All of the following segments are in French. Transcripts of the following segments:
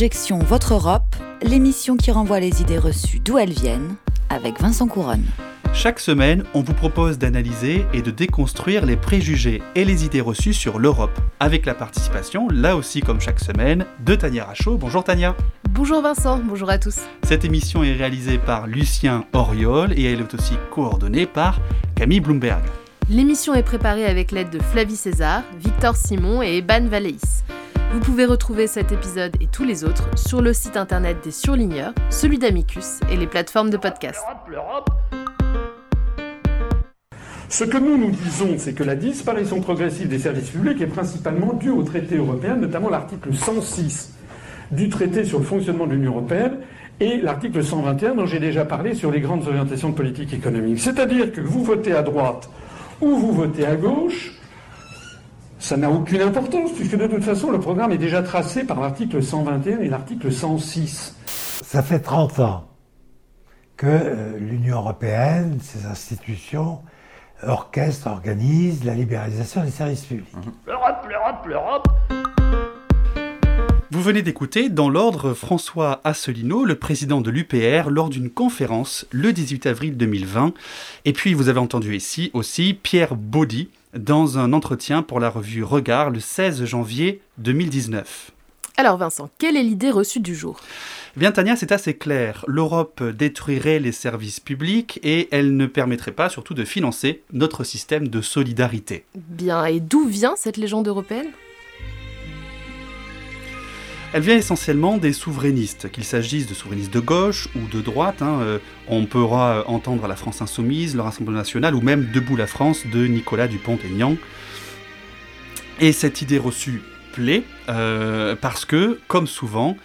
Objection Votre Europe, l'émission qui renvoie les idées reçues d'où elles viennent, avec Vincent Couronne. Chaque semaine, on vous propose d'analyser et de déconstruire les préjugés et les idées reçues sur l'Europe, avec la participation, là aussi comme chaque semaine, de Tania Rachaud. Bonjour Tania. Bonjour Vincent, bonjour à tous. Cette émission est réalisée par Lucien Oriol et elle est aussi coordonnée par Camille Bloomberg. L'émission est préparée avec l'aide de Flavie César, Victor Simon et Eban Valéis. Vous pouvez retrouver cet épisode et tous les autres sur le site internet des surligneurs, celui d'Amicus et les plateformes de podcast. Ce que nous nous disons, c'est que la disparition progressive des services publics est principalement due au traité européen, notamment l'article 106 du traité sur le fonctionnement de l'Union européenne et l'article 121 dont j'ai déjà parlé sur les grandes orientations de politique économique. C'est-à-dire que vous votez à droite ou vous votez à gauche, ça n'a aucune importance, puisque de toute façon, le programme est déjà tracé par l'article 121 et l'article 106. Ça fait 30 ans que euh, l'Union européenne, ses institutions, orchestrent, organisent la libéralisation des services publics. L'Europe, l'Europe, l'Europe Vous venez d'écouter dans l'ordre François Asselineau, le président de l'UPR, lors d'une conférence le 18 avril 2020. Et puis vous avez entendu ici aussi Pierre Baudy dans un entretien pour la revue Regard le 16 janvier 2019. Alors Vincent, quelle est l'idée reçue du jour? Eh Bien Tania, c'est assez clair. L'Europe détruirait les services publics et elle ne permettrait pas surtout de financer notre système de solidarité. Bien, et d'où vient cette légende européenne? Elle vient essentiellement des souverainistes, qu'il s'agisse de souverainistes de gauche ou de droite. hein, euh, on pourra entendre la France Insoumise, le Rassemblement National ou même Debout la France de Nicolas Dupont-Aignan. Et cette idée reçue plaît euh, parce que, comme souvent,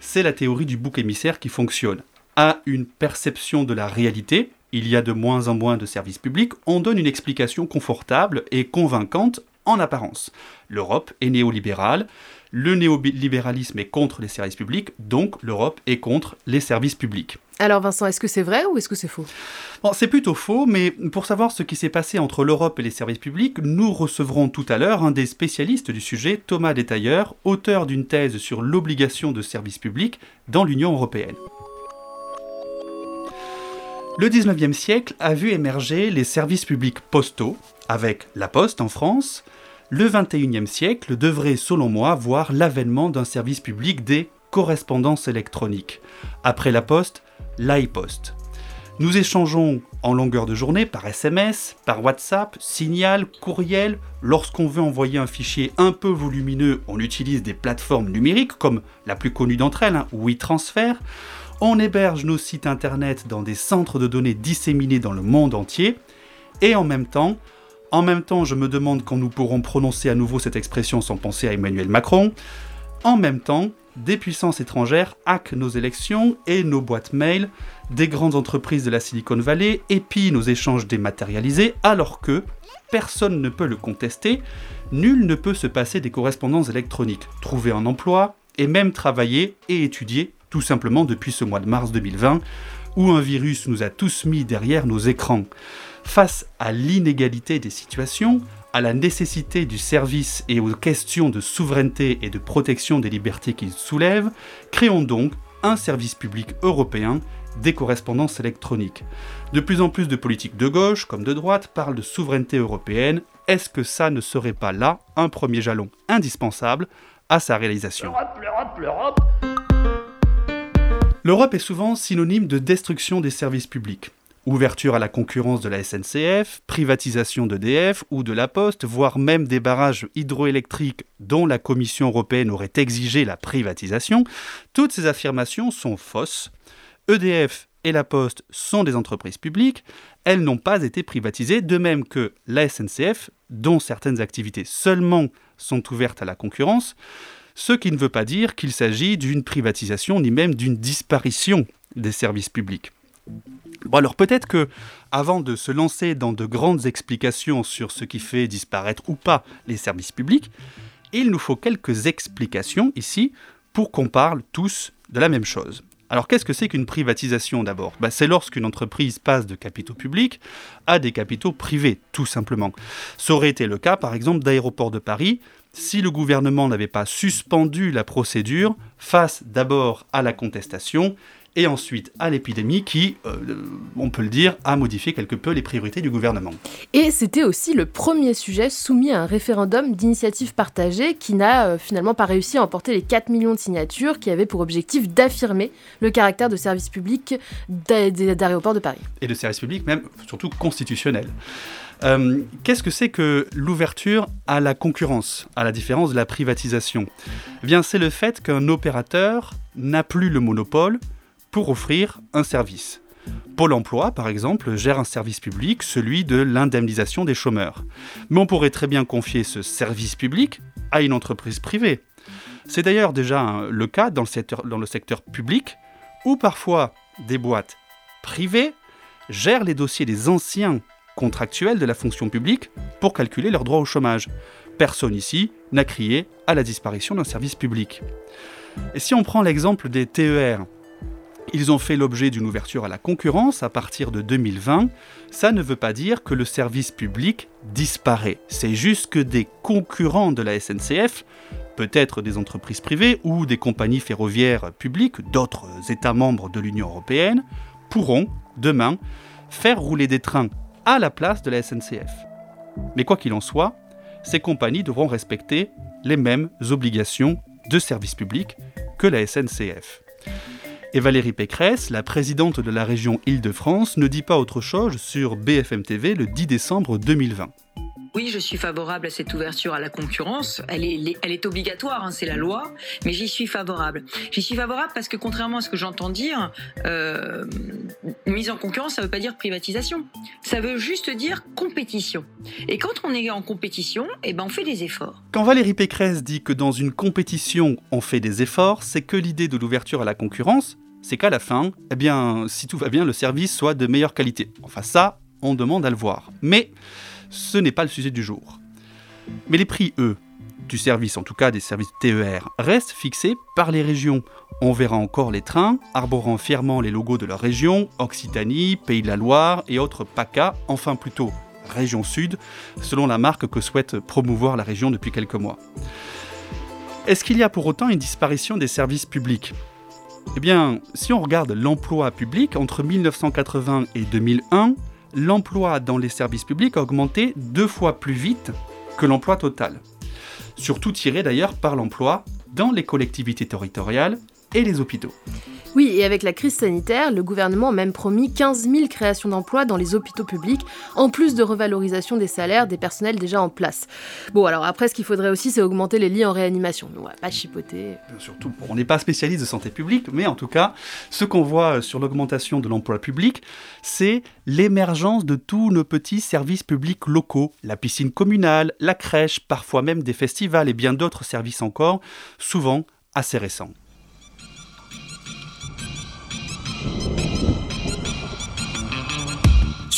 c'est la théorie du bouc émissaire qui fonctionne. À une perception de la réalité, il y a de moins en moins de services publics, on donne une explication confortable et convaincante en apparence. L'Europe est néolibérale, le néolibéralisme est contre les services publics, donc l'Europe est contre les services publics. Alors Vincent, est-ce que c'est vrai ou est-ce que c'est faux? Bon, c'est plutôt faux, mais pour savoir ce qui s'est passé entre l'Europe et les services publics, nous recevrons tout à l'heure un des spécialistes du sujet, Thomas Détailleur, auteur d'une thèse sur l'obligation de services publics dans l'Union européenne. Le 19e siècle a vu émerger les services publics postaux, avec la Poste en France. Le 21e siècle devrait, selon moi, voir l'avènement d'un service public des correspondances électroniques. Après la Poste, l'iPost. Nous échangeons en longueur de journée par SMS, par WhatsApp, Signal, courriel. Lorsqu'on veut envoyer un fichier un peu volumineux, on utilise des plateformes numériques comme la plus connue d'entre elles, hein, WeTransfer. On héberge nos sites internet dans des centres de données disséminés dans le monde entier. Et en même temps, en même temps, je me demande quand nous pourrons prononcer à nouveau cette expression sans penser à Emmanuel Macron. En même temps, des puissances étrangères hackent nos élections et nos boîtes mail. Des grandes entreprises de la Silicon Valley épient nos échanges dématérialisés alors que, personne ne peut le contester, nul ne peut se passer des correspondances électroniques, trouver un emploi et même travailler et étudier tout simplement depuis ce mois de mars 2020 où un virus nous a tous mis derrière nos écrans. Face à l'inégalité des situations, à la nécessité du service et aux questions de souveraineté et de protection des libertés qu'il soulève, créons donc un service public européen des correspondances électroniques. De plus en plus de politiques de gauche comme de droite parlent de souveraineté européenne. Est-ce que ça ne serait pas là un premier jalon indispensable à sa réalisation? L'Europe, est souvent synonyme de destruction des services publics. Ouverture à la concurrence de la SNCF, privatisation d'EDF ou de la Poste, voire même des barrages hydroélectriques dont la Commission européenne aurait exigé la privatisation, toutes ces affirmations sont fausses. EDF et la Poste sont des entreprises publiques, elles n'ont pas été privatisées, de même que la SNCF, dont certaines activités seulement sont ouvertes à la concurrence, ce qui ne veut pas dire qu'il s'agit d'une privatisation ni même d'une disparition des services publics. Bon alors peut-être que avant de se lancer dans de grandes explications sur ce qui fait disparaître ou pas les services publics, il nous faut quelques explications ici pour qu'on parle tous de la même chose. Alors qu'est-ce que c'est qu'une privatisation d'abord? Ben, C'est lorsqu'une entreprise passe de capitaux publics à des capitaux privés, tout simplement. Ça aurait été le cas par exemple d'Aéroports de Paris, si le gouvernement n'avait pas suspendu la procédure face d'abord à la contestation et ensuite à l'épidémie qui, euh, on peut le dire, a modifié quelque peu les priorités du gouvernement. Et c'était aussi le premier sujet soumis à un référendum d'initiative partagée qui n'a euh, finalement pas réussi à emporter les 4 millions de signatures qui avaient pour objectif d'affirmer le caractère de service public d'aéroport de Paris. Et de service public même, surtout constitutionnel. Euh, Qu'est-ce que c'est que l'ouverture à la concurrence, à la différence de la privatisation? Eh bien, c'est le fait qu'un opérateur n'a plus le monopole pour offrir un service. Pôle emploi, par exemple, gère un service public, celui de l'indemnisation des chômeurs. Mais on pourrait très bien confier ce service public à une entreprise privée. C'est d'ailleurs déjà hein, le cas dans le, secteur, dans le secteur public, où parfois des boîtes privées gèrent les dossiers des anciens contractuels de la fonction publique pour calculer leurs droits au chômage. Personne ici n'a crié à la disparition d'un service public. Et si on prend l'exemple des TER, ils ont fait l'objet d'une ouverture à la concurrence à partir de 2020. Ça ne veut pas dire que le service public disparaît. C'est juste que des concurrents de la SNCF, peut-être des entreprises privées ou des compagnies ferroviaires publiques d'autres États membres de l'Union européenne, pourront, demain, faire rouler des trains à la place de la SNCF. Mais quoi qu'il en soit, ces compagnies devront respecter les mêmes obligations de service public que la SNCF. Et Valérie Pécresse, la présidente de la région Île-de-France, ne dit pas autre chose sur BFM TV le 10 décembre 2020. Oui, je suis favorable à cette ouverture à la concurrence. Elle est, elle est obligatoire, hein, c'est la loi, mais j'y suis favorable. J'y suis favorable parce que contrairement à ce que j'entends dire, euh, mise en concurrence, ça ne veut pas dire privatisation. Ça veut juste dire compétition. Et quand on est en compétition, eh ben on fait des efforts. Quand Valérie Pécresse dit que dans une compétition, on fait des efforts, c'est que l'idée de l'ouverture à la concurrence, c'est qu'à la fin, eh bien, si tout va bien, le service soit de meilleure qualité. Enfin ça, on demande à le voir. Mais ce n'est pas le sujet du jour. Mais les prix, eux, du service, en tout cas des services TER, restent fixés par les régions. On verra encore les trains arborant fièrement les logos de leur région, Occitanie, Pays de la Loire et autres PACA, enfin plutôt région sud, selon la marque que souhaite promouvoir la région depuis quelques mois. Est-ce qu'il y a pour autant une disparition des services publics? Eh bien, si on regarde l'emploi public entre 1980 et 2001, l'emploi dans les services publics a augmenté deux fois plus vite que l'emploi total. Surtout tiré d'ailleurs par l'emploi dans les collectivités territoriales et les hôpitaux. Oui, et avec la crise sanitaire, le gouvernement a même promis 15 000 créations d'emplois dans les hôpitaux publics, en plus de revalorisation des salaires des personnels déjà en place. Bon, alors après, ce qu'il faudrait aussi, c'est augmenter les lits en réanimation. On va pas chipoter. Surtout, on n'est pas spécialiste de santé publique, mais en tout cas, ce qu'on voit sur l'augmentation de l'emploi public, c'est l'émergence de tous nos petits services publics locaux, la piscine communale, la crèche, parfois même des festivals et bien d'autres services encore, souvent assez récents.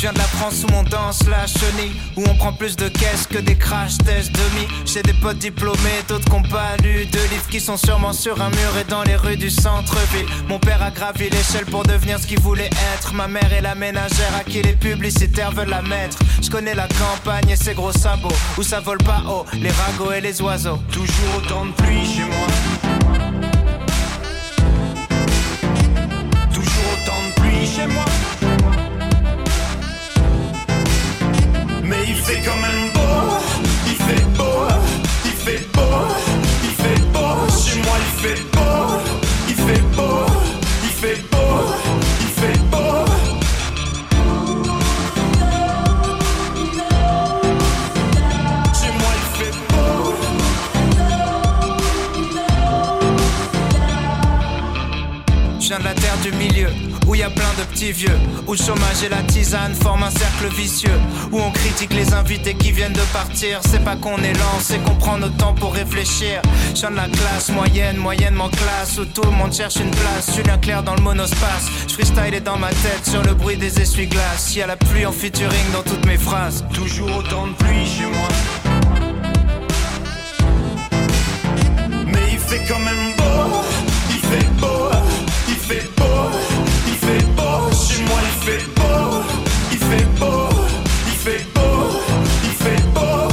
Viens de la France où on danse la chenille, où on prend plus de caisses que des crash tests demi. J'ai des potes diplômés, d'autres qui pas lu de livres qui sont sûrement sur un mur et dans les rues du centre-ville. Mon père a gravi l'échelle pour devenir ce qu'il voulait être. Ma mère est la ménagère à qui les publicitaires veulent la mettre. Je connais la campagne et ses gros sabots, où ça vole pas haut, les ragots et les oiseaux. Toujours autant de pluie le chômage et la tisane forment un cercle vicieux, où on critique les invités qui viennent de partir. C'est pas qu'on est lent, c'est qu'on prend notre temps pour réfléchir. Je de la classe moyenne, moyennement classe, où tout le monde cherche une place. Julien Clair dans le monospace, je freestyle est dans ma tête sur le bruit des essuie-glaces. Y a la pluie en featuring dans toutes mes phrases. Toujours autant de pluie chez moi. Mais il fait quand même beau, il fait beau, il fait beau, moi il fait beau, il fait beau, il fait beau, il fait beau.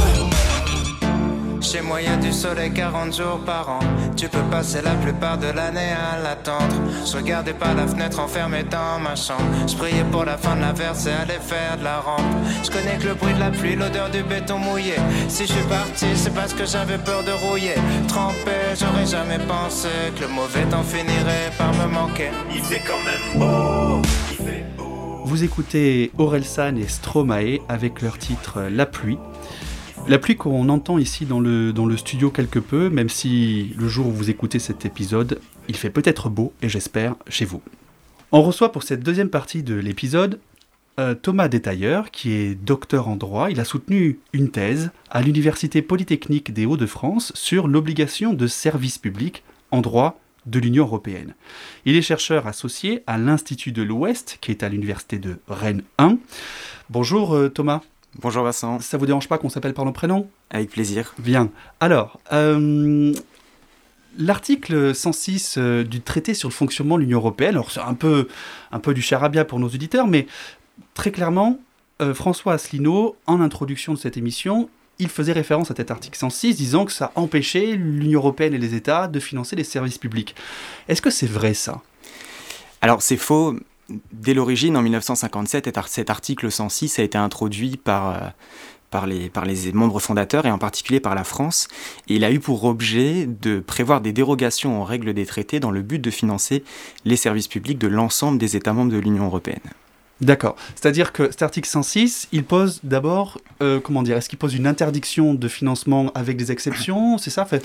Chez moi y a du soleil 40 jours par an. Tu peux passer la plupart de l'année à l'attendre. Je regardais par la fenêtre enfermé dans ma chambre. Je priais pour la fin de la verse et aller faire de la rampe. Je connais que le bruit de la pluie, l'odeur du béton mouillé. Si je suis parti, c'est parce que j'avais peur de rouiller. Trempé, j'aurais jamais pensé que le mauvais temps finirait par me manquer. Il fait quand même beau. Vous écoutez Orelsan et Stromae avec leur titre La pluie. La pluie qu'on entend ici dans le, dans le studio quelque peu, même si le jour où vous écoutez cet épisode, il fait peut-être beau, et j'espère, chez vous. On reçoit pour cette deuxième partie de l'épisode euh, Thomas Détailleur, qui est docteur en droit. Il a soutenu une thèse à l'Université Polytechnique des Hauts-de-France sur l'obligation de service public en droit de l'Union européenne. Il est chercheur associé à l'Institut de l'Ouest, qui est à l'Université de Rennes 1. Bonjour euh, Thomas. Bonjour Vincent. Ça vous dérange pas qu'on s'appelle par nos prénoms? Avec plaisir. Bien. Alors, euh, l'article 106 euh, du traité sur le fonctionnement de l'Union européenne, alors c'est un peu, un peu du charabia pour nos auditeurs, mais très clairement, François Asselineau, en introduction de cette émission, il faisait référence à cet article 106 disant que ça empêchait l'Union européenne et les États de financer les services publics. Est-ce que c'est vrai ça? Alors c'est faux. Dès l'origine, en 1957, cet article 106 a été introduit par, euh, par, les, membres fondateurs et en particulier par la France. Il a eu pour objet de prévoir des dérogations aux règles des traités dans le but de financer les services publics de l'ensemble des États membres de l'Union européenne. D'accord. C'est-à-dire que cet article 106, il pose d'abord, euh, comment dire, est-ce qu'il pose une interdiction de financement avec des exceptions? C'est ça? Fait...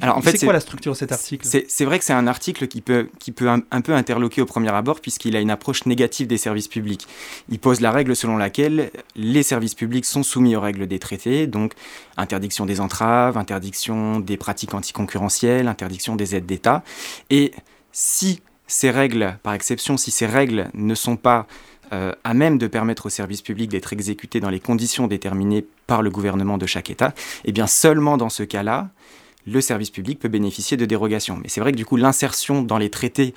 Alors en fait, c'est quoi la structure de cet article? C'est vrai que c'est un article qui peut, qui peut un, un peu interloquer au premier abord puisqu'il a une approche négative des services publics. Il pose la règle selon laquelle les services publics sont soumis aux règles des traités, donc interdiction des entraves, interdiction des pratiques anticoncurrentielles, interdiction des aides d'État. Et si ces règles, par exception, si ces règles ne sont pas euh, à même de permettre aux services publics d'être exécutés dans les conditions déterminées par le gouvernement de chaque État, eh bien seulement dans ce cas-là, le service public peut bénéficier de dérogations. Mais c'est vrai que du coup, l'insertion dans les traités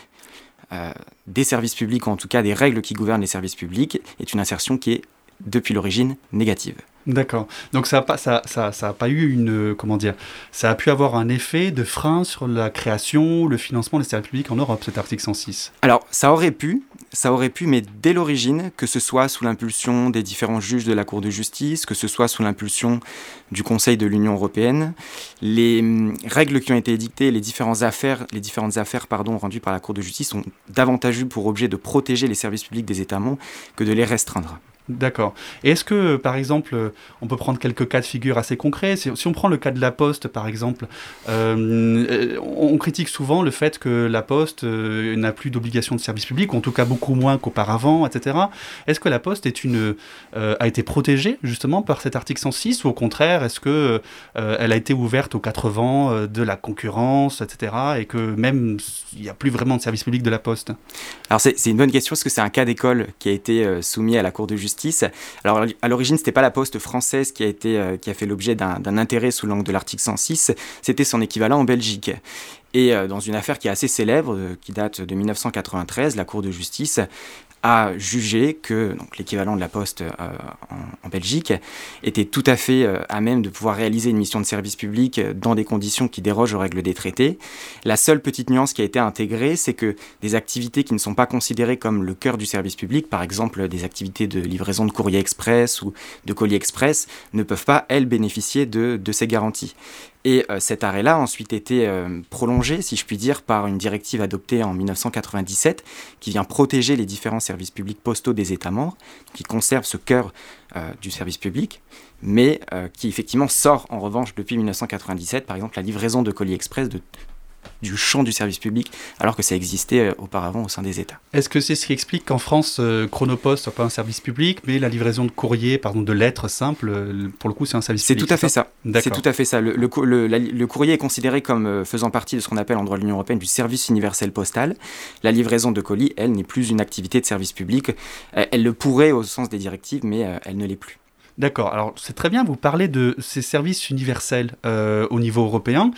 euh, des services publics, ou en tout cas des règles qui gouvernent les services publics, est une insertion qui est depuis l'origine négative. D'accord. Donc ça n'a pas, eu une, comment dire, ça a pu avoir un effet de frein sur la création, le financement des services publics en Europe, cet article 106. Alors ça aurait pu, ça aurait pu, mais dès l'origine, que ce soit sous l'impulsion des différents juges de la Cour de justice, que ce soit sous l'impulsion du Conseil de l'Union européenne, les hum, règles qui ont été édictées, les différentes affaires, les différentes affaires pardon, rendues par la Cour de justice ont davantage eu pour objet de protéger les services publics des États membres que de les restreindre. D'accord. Et est-ce que, par exemple, on peut prendre quelques cas de figure assez concrets? Si, on prend le cas de la Poste, par exemple, euh, on critique souvent le fait que la Poste euh, n'a plus d'obligation de service public, en tout cas beaucoup moins qu'auparavant, etc. Est-ce que la Poste euh, a été protégée justement par cet article 106, ou au contraire, est-ce que elle a été ouverte aux quatre vents de la concurrence, etc., et que même il n'y a plus vraiment de service public de la Poste? Alors c'est une bonne question, parce que c'est un cas d'école qui a été soumis à la Cour de justice. Alors à l'origine, c'était pas la Poste française qui a été euh, qui a fait l'objet d'un intérêt sous l'angle de l'article 106, c'était son équivalent en Belgique. Et euh, dans une affaire qui est assez célèbre, euh, qui date de 1993, la Cour de justice a jugé que l'équivalent de la Poste euh, en, Belgique était tout à fait euh, à même de pouvoir réaliser une mission de service public dans des conditions qui dérogent aux règles des traités. La seule petite nuance qui a été intégrée, c'est que des activités qui ne sont pas considérées comme le cœur du service public, par exemple des activités de livraison de courrier express ou de colis express, ne peuvent pas, elles, bénéficier de ces garanties. Et euh, cet arrêt-là a ensuite été euh, prolongé, si je puis dire, par une directive adoptée en 1997 qui vient protéger les différents services publics postaux des États membres, qui conserve ce cœur euh, du service public, mais qui effectivement sort en revanche depuis 1997, par exemple la livraison de colis express de du champ du service public, alors que ça existait euh, auparavant au sein des États. Est-ce que c'est ce qui explique qu'en France, euh, Chronopost soit pas un service public, mais la livraison de courrier, pardon, de lettres simples, euh, pour le coup, c'est un service C'est public tout à fait ça. C'est tout à fait ça. Le, le, le, la- le courrier est considéré comme faisant partie de ce qu'on appelle en droit de l'Union européenne du service universel postal. La livraison de colis, elle, n'est plus une activité de service public. Elle le pourrait au sens des directives, mais elle ne l'est plus. D'accord. Alors c'est très bien. Vous parlez de ces services universels euh, au niveau européen.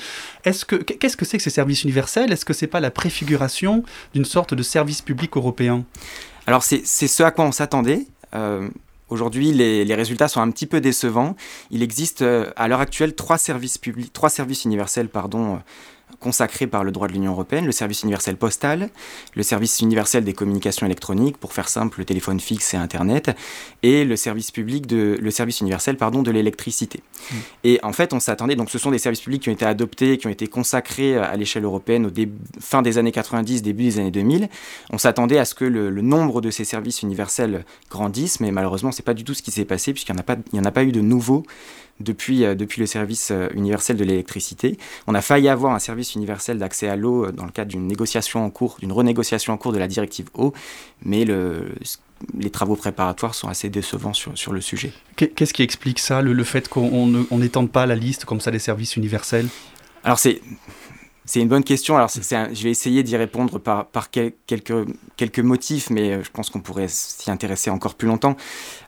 Est-ce que qu'est-ce que c'est que ces services universels? Est-ce que c'est pas la préfiguration d'une sorte de service public européen? Alors c'est ce à quoi on s'attendait. Euh, Aujourd'hui, les, les, résultats sont un petit peu décevants. Il existe à l'heure actuelle trois services publics, trois services universels, pardon, consacré par le droit de l'Union européenne, le service universel postal, le service universel des communications électroniques, pour faire simple, le téléphone fixe et Internet, et le service public de, le service universel pardon, de l'électricité. Mmh. Et en fait, on s'attendait, donc ce sont des services publics qui ont été adoptés, qui ont été consacrés à l'échelle européenne au début, fin des années 90, début des années 2000. On s'attendait à ce que le, le, nombre de ces services universels grandisse, mais malheureusement, c'est pas du tout ce qui s'est passé, puisqu'il n'y en, a pas, il en a pas eu de nouveaux depuis, euh, depuis le service euh, universel de l'électricité. On a failli avoir un service universel d'accès à l'eau euh, dans le cadre d'une négociation en cours, d'une renégociation en cours de la directive eau, mais le, les travaux préparatoires sont assez décevants sur, sur le sujet. Qu'est-ce qui explique ça, le, le fait qu'on n'étende pas la liste comme ça des services universels? Alors c'est c'est une bonne question. Alors, je vais essayer d'y répondre par, par quelques, quelques motifs, mais je pense qu'on pourrait s'y intéresser encore plus longtemps.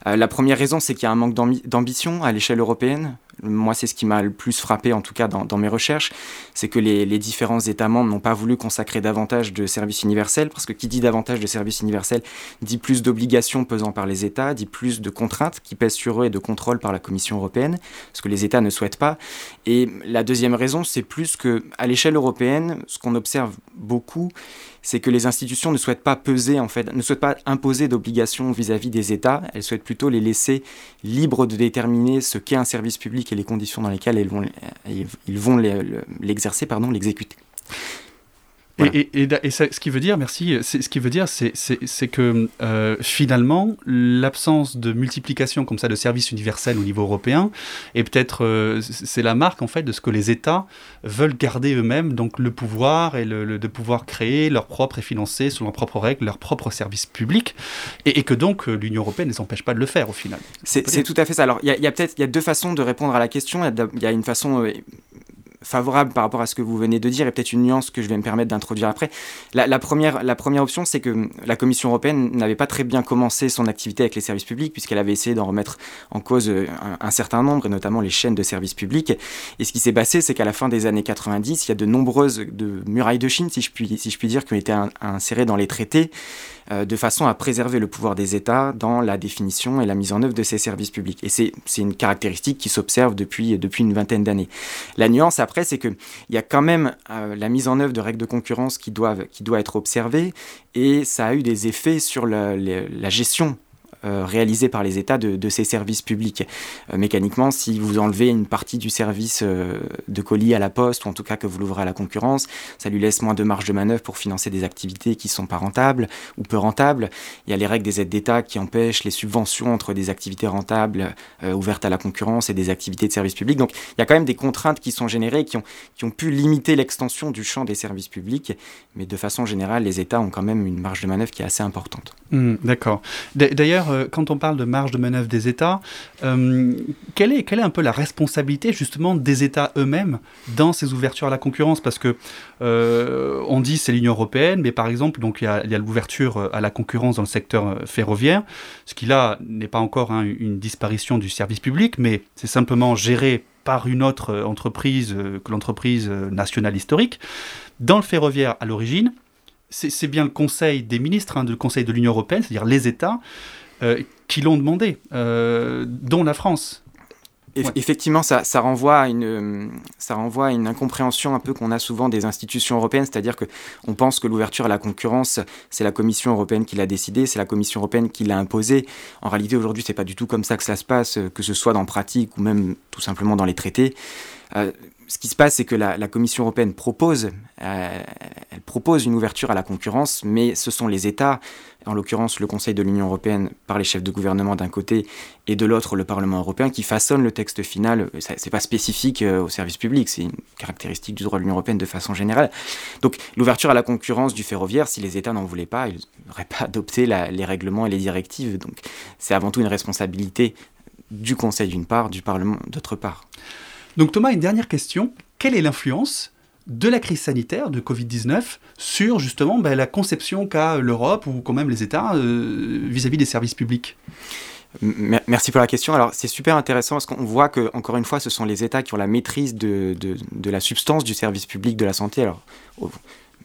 la première raison, c'est qu'il y a un manque d'ambition à l'échelle européenne moi c'est ce qui m'a le plus frappé en tout cas dans, mes recherches, c'est que les, différents États membres n'ont pas voulu consacrer davantage de services universels, parce que qui dit davantage de services universels dit plus d'obligations pesant par les États, dit plus de contraintes qui pèsent sur eux et de contrôle par la Commission européenne, ce que les États ne souhaitent pas. Et la deuxième raison, c'est plus que à l'échelle européenne, ce qu'on observe beaucoup, c'est que les institutions ne souhaitent pas peser, en fait, ne souhaitent pas imposer d'obligations vis-à-vis des États, elles souhaitent plutôt les laisser libres de déterminer ce qu'est un service public et les conditions dans lesquelles ils vont, ils vont l'exercer, pardon, l'exécuter. Et, ce qui veut dire, merci, ce qui veut dire, c'est que euh, finalement, l'absence de multiplication comme ça de services universels au niveau européen, et peut-être euh, c'est la marque en fait de ce que les États veulent garder eux-mêmes, donc le pouvoir et le, de pouvoir créer leur propre et financer selon leurs propres règles leurs propres services publics, et, que donc euh, l'Union européenne ne s'empêche pas de le faire au final. C'est tout à fait ça. Alors il y a, peut-être il y a deux façons de répondre à la question. Il y a, une façon favorable par rapport à ce que vous venez de dire et peut-être une nuance que je vais me permettre d'introduire après. La, première, la première option, c'est que la Commission européenne n'avait pas très bien commencé son activité avec les services publics puisqu'elle avait essayé d'en remettre en cause euh, un, certain nombre et notamment les chaînes de services publics. Et ce qui s'est passé, c'est qu'à la fin des années 90, il y a de nombreuses de murailles de Chine, si je puis, si je puis dire, qui ont été insérées dans les traités euh, de façon à préserver le pouvoir des États dans la définition et la mise en œuvre de ces services publics. Et c'est une caractéristique qui s'observe depuis, depuis une vingtaine d'années. La nuance après, c'est qu'il y a quand même euh, la mise en œuvre de règles de concurrence qui doivent, qui doit être observée et ça a eu des effets sur la gestion euh, réalisé par les États de, ces services publics. Euh, mécaniquement, si vous enlevez une partie du service euh, de colis à la poste, ou en tout cas que vous l'ouvrez à la concurrence, ça lui laisse moins de marge de manœuvre pour financer des activités qui ne sont pas rentables ou peu rentables. Il y a les règles des aides d'État qui empêchent les subventions entre des activités rentables ouvertes à la concurrence et des activités de services publics. Donc il y a quand même des contraintes qui sont générées, qui ont, pu limiter l'extension du champ des services publics, mais de façon générale, les États ont quand même une marge de manœuvre qui est assez importante. Mmh, d'accord. D'ailleurs, euh, quand on parle de marge de manœuvre des États, euh, quelle, est, quelle est un peu la responsabilité justement des États eux-mêmes dans ces ouvertures à la concurrence? Parce que euh, on dit c'est l'Union européenne, mais par exemple, donc il y a, l'ouverture à la concurrence dans le secteur ferroviaire, ce qui là n'est pas encore hein, une disparition du service public, mais c'est simplement géré par une autre entreprise que l'entreprise nationale historique. Dans le ferroviaire à l'origine, c'est bien le Conseil des ministres, hein, le Conseil de l'Union européenne, c'est-à-dire les États, euh, qui l'ont demandé, euh, dont la France. Effectivement, ça, renvoie à une, ça renvoie à une incompréhension un peu qu'on a souvent des institutions européennes, c'est-à-dire que on pense que l'ouverture à la concurrence, c'est la Commission européenne qui l'a décidé, c'est la Commission européenne qui l'a imposé. En réalité, aujourd'hui, c'est pas du tout comme ça que ça se passe, que ce soit dans pratique ou même tout simplement dans les traités. Euh, ce qui se passe, c'est que la, Commission européenne propose, euh, elle propose une ouverture à la concurrence, mais ce sont les États, en l'occurrence le Conseil de l'Union européenne par les chefs de gouvernement d'un côté et de l'autre le Parlement européen, qui façonnent le texte final. Ce n'est pas spécifique euh, au service public, c'est une caractéristique du droit de l'Union européenne de façon générale. Donc l'ouverture à la concurrence du ferroviaire, si les États n'en voulaient pas, ils n'auraient pas adopté les règlements et les directives. Donc c'est avant tout une responsabilité du Conseil d'une part, du Parlement d'autre part. Donc Thomas, une dernière question. Quelle est l'influence de la crise sanitaire de Covid-19 sur justement ben, la conception qu'a l'Europe ou quand même les États euh, vis-à-vis des services publics Merci pour la question. Alors c'est super intéressant parce qu'on voit que encore une fois, ce sont les États qui ont la maîtrise de, de, la substance du service public de la santé. Alors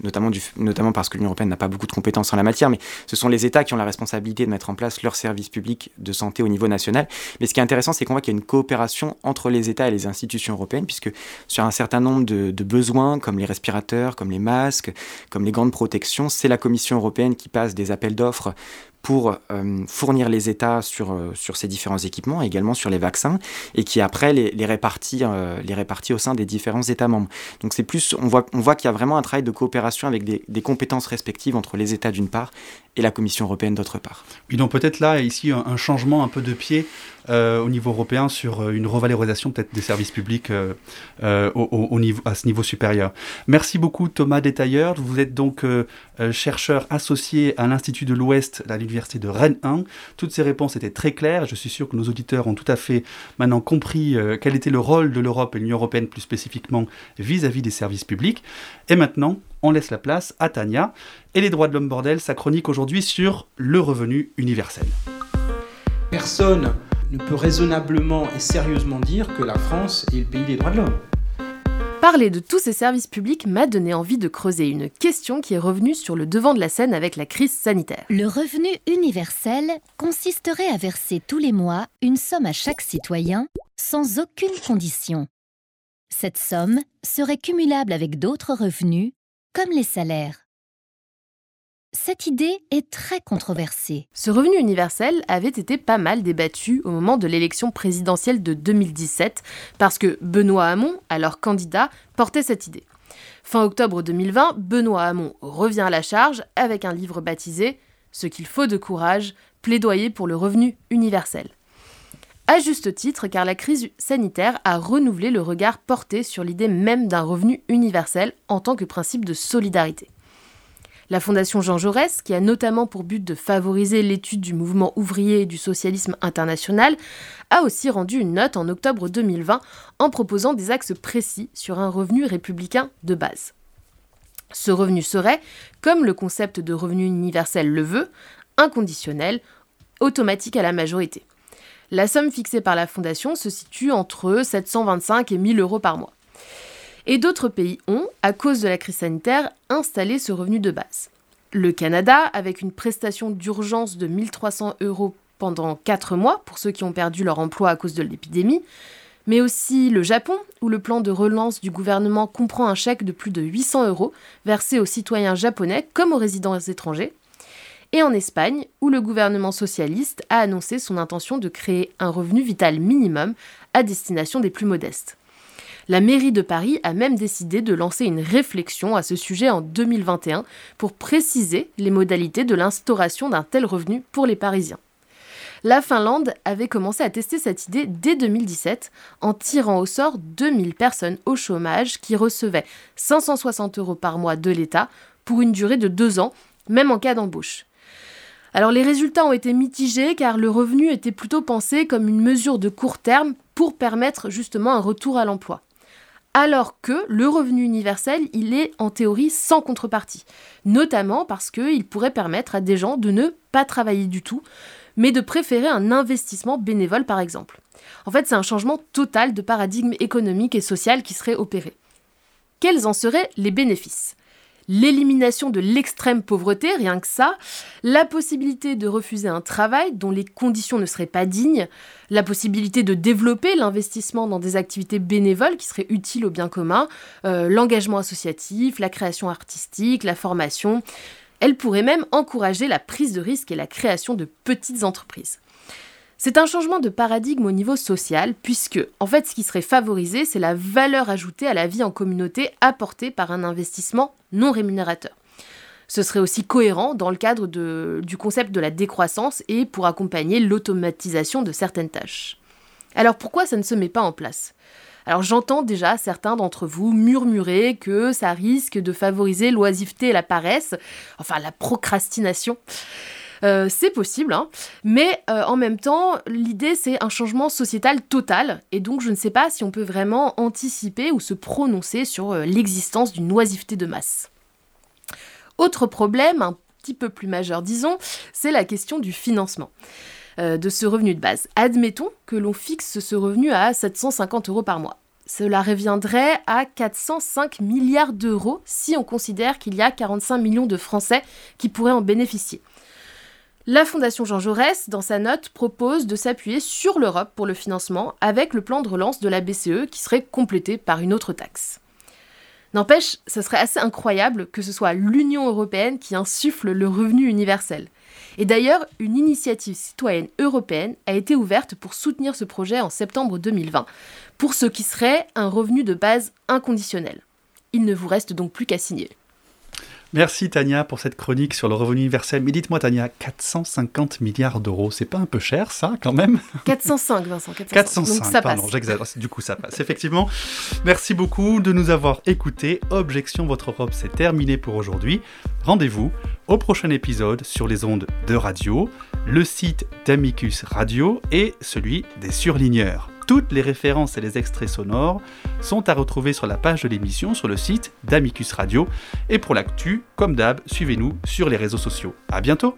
notamment, parce que l'Union européenne n'a pas beaucoup de compétences en la matière, mais ce sont les États qui ont la responsabilité de mettre en place leur service public de santé au niveau national. Mais ce qui est intéressant, c'est qu'on voit qu'il y a une coopération entre les États et les institutions européennes, puisque sur un certain nombre de, de besoins, comme les respirateurs, comme les masques, comme les gants de protection, c'est la Commission européenne qui passe des appels d'offres pour euh, fournir les États sur, euh, sur ces différents équipements, également sur les vaccins, et qui après les, répartit, euh, les répartit au sein des différents États membres. Donc c'est plus, on voit, on voit qu'il y a vraiment un travail de coopération avec des, compétences respectives entre les États d'une part et la Commission européenne d'autre part. Oui, donc peut-être là, ici, un, changement un peu de pied euh, au niveau européen sur euh, une revalorisation peut-être des services publics euh, au, au, niveau, à ce niveau supérieur. Merci beaucoup Thomas Détailleur. Vous êtes donc chercheur associé à l'Institut de l'Ouest à l'Université de Rennes 1. Toutes ces réponses étaient très claires. Je suis sûr que nos auditeurs ont tout à fait maintenant compris quel était le rôle de l'Europe et l'Union européenne plus spécifiquement vis-à-vis -vis des services publics. Et maintenant, on laisse la place à Tania et les droits de l'homme bordel, sa chronique aujourd'hui sur le revenu universel. Personne ne peut raisonnablement et sérieusement dire que la France est le pays des droits de l'homme. Parler de tous ces services publics m'a donné envie de creuser une question qui est revenue sur le devant de la scène avec la crise sanitaire. Le revenu universel consisterait à verser tous les mois une somme à chaque citoyen sans aucune condition. Cette somme serait cumulable avec d'autres revenus comme les salaires. Cette idée est très controversée. Ce revenu universel avait été pas mal débattu au moment de l'élection présidentielle de 2017 parce que Benoît Hamon, alors candidat, portait cette idée. Fin octobre 2020, Benoît Hamon revient à la charge avec un livre baptisé Ce qu'il faut de courage, plaidoyer pour le revenu universel. À juste titre, car la crise sanitaire a renouvelé le regard porté sur l'idée même d'un revenu universel en tant que principe de solidarité. La Fondation Jean Jaurès, qui a notamment pour but de favoriser l'étude du mouvement ouvrier et du socialisme international, a aussi rendu une note en octobre 2020 en proposant des axes précis sur un revenu républicain de base. Ce revenu serait, comme le concept de revenu universel le veut, inconditionnel, automatique à la majorité. La somme fixée par la Fondation se situe entre 725 et 1000 euros par mois. Et d'autres pays ont, à cause de la crise sanitaire, installé ce revenu de base. Le Canada, avec une prestation d'urgence de 1300 euros pendant 4 mois pour ceux qui ont perdu leur emploi à cause de l'épidémie, mais aussi le Japon, où le plan de relance du gouvernement comprend un chèque de plus de 800 euros versé aux citoyens japonais comme aux résidents étrangers, et en Espagne, où le gouvernement socialiste a annoncé son intention de créer un revenu vital minimum à destination des plus modestes. La mairie de Paris a même décidé de lancer une réflexion à ce sujet en 2021 pour préciser les modalités de l'instauration d'un tel revenu pour les Parisiens. La Finlande avait commencé à tester cette idée dès 2017 en tirant au sort 2000 personnes au chômage qui recevaient 560 euros par mois de l'État pour une durée de deux ans, même en cas d'embauche. Alors les résultats ont été mitigés car le revenu était plutôt pensé comme une mesure de court terme pour permettre justement un retour à l'emploi. Alors que le revenu universel, il est en théorie sans contrepartie, notamment parce qu'il pourrait permettre à des gens de ne pas travailler du tout, mais de préférer un investissement bénévole par exemple. En fait, c'est un changement total de paradigme économique et social qui serait opéré. Quels en seraient les bénéfices? L'élimination de l'extrême pauvreté, rien que ça, la possibilité de refuser un travail dont les conditions ne seraient pas dignes, la possibilité de développer l'investissement dans des activités bénévoles qui seraient utiles au bien commun, euh, l'engagement associatif, la création artistique, la formation. Elle pourrait même encourager la prise de risque et la création de petites entreprises. C'est un changement de paradigme au niveau social, puisque, en fait, ce qui serait favorisé, c'est la valeur ajoutée à la vie en communauté apportée par un investissement non rémunérateur. Ce serait aussi cohérent dans le cadre du concept de la décroissance et pour accompagner l'automatisation de certaines tâches. Alors pourquoi ça ne se met pas en place? Alors j'entends déjà certains d'entre vous murmurer que ça risque de favoriser l'oisiveté et la paresse, enfin la procrastination. Euh, c'est possible, hein. mais euh, en même temps, l'idée c'est un changement sociétal total, et donc je ne sais pas si on peut vraiment anticiper ou se prononcer sur euh, l'existence d'une oisiveté de masse. Autre problème, un petit peu plus majeur disons, c'est la question du financement de ce revenu de base. Admettons que l'on fixe ce revenu à 750 euros par mois. Cela reviendrait à 405 milliards d'euros si on considère qu'il y a 45 millions de Français qui pourraient en bénéficier. La Fondation Jean Jaurès, dans sa note, propose de s'appuyer sur l'Europe pour le financement avec le plan de relance de la BCE qui serait complété par une autre taxe. N'empêche, ce serait assez incroyable que ce soit l'Union européenne qui insuffle le revenu universel. Et d'ailleurs, une initiative citoyenne européenne a été ouverte pour soutenir ce projet en septembre 2020, pour ce qui serait un revenu de base inconditionnel. Il ne vous reste donc plus qu'à signer. Merci Tania pour cette chronique sur le revenu universel. Mais dites-moi Tania, 450 milliards d'euros, c'est pas un peu cher ça quand même? 405 Vincent, 405. 405, Donc ça pardon, passe. j'exagère, du coup ça passe. Effectivement, merci beaucoup de nous avoir écoutés. Objection Votre Europe, c'est terminé pour aujourd'hui. Rendez-vous au prochain épisode sur les ondes de radio, le site d'Amicus Radio et celui des surligneurs. Toutes les références et les extraits sonores sont à retrouver sur la page de l'émission sur le site d'Amicus Radio. Et pour l'actu, comme d'hab, suivez-nous sur les réseaux sociaux. À bientôt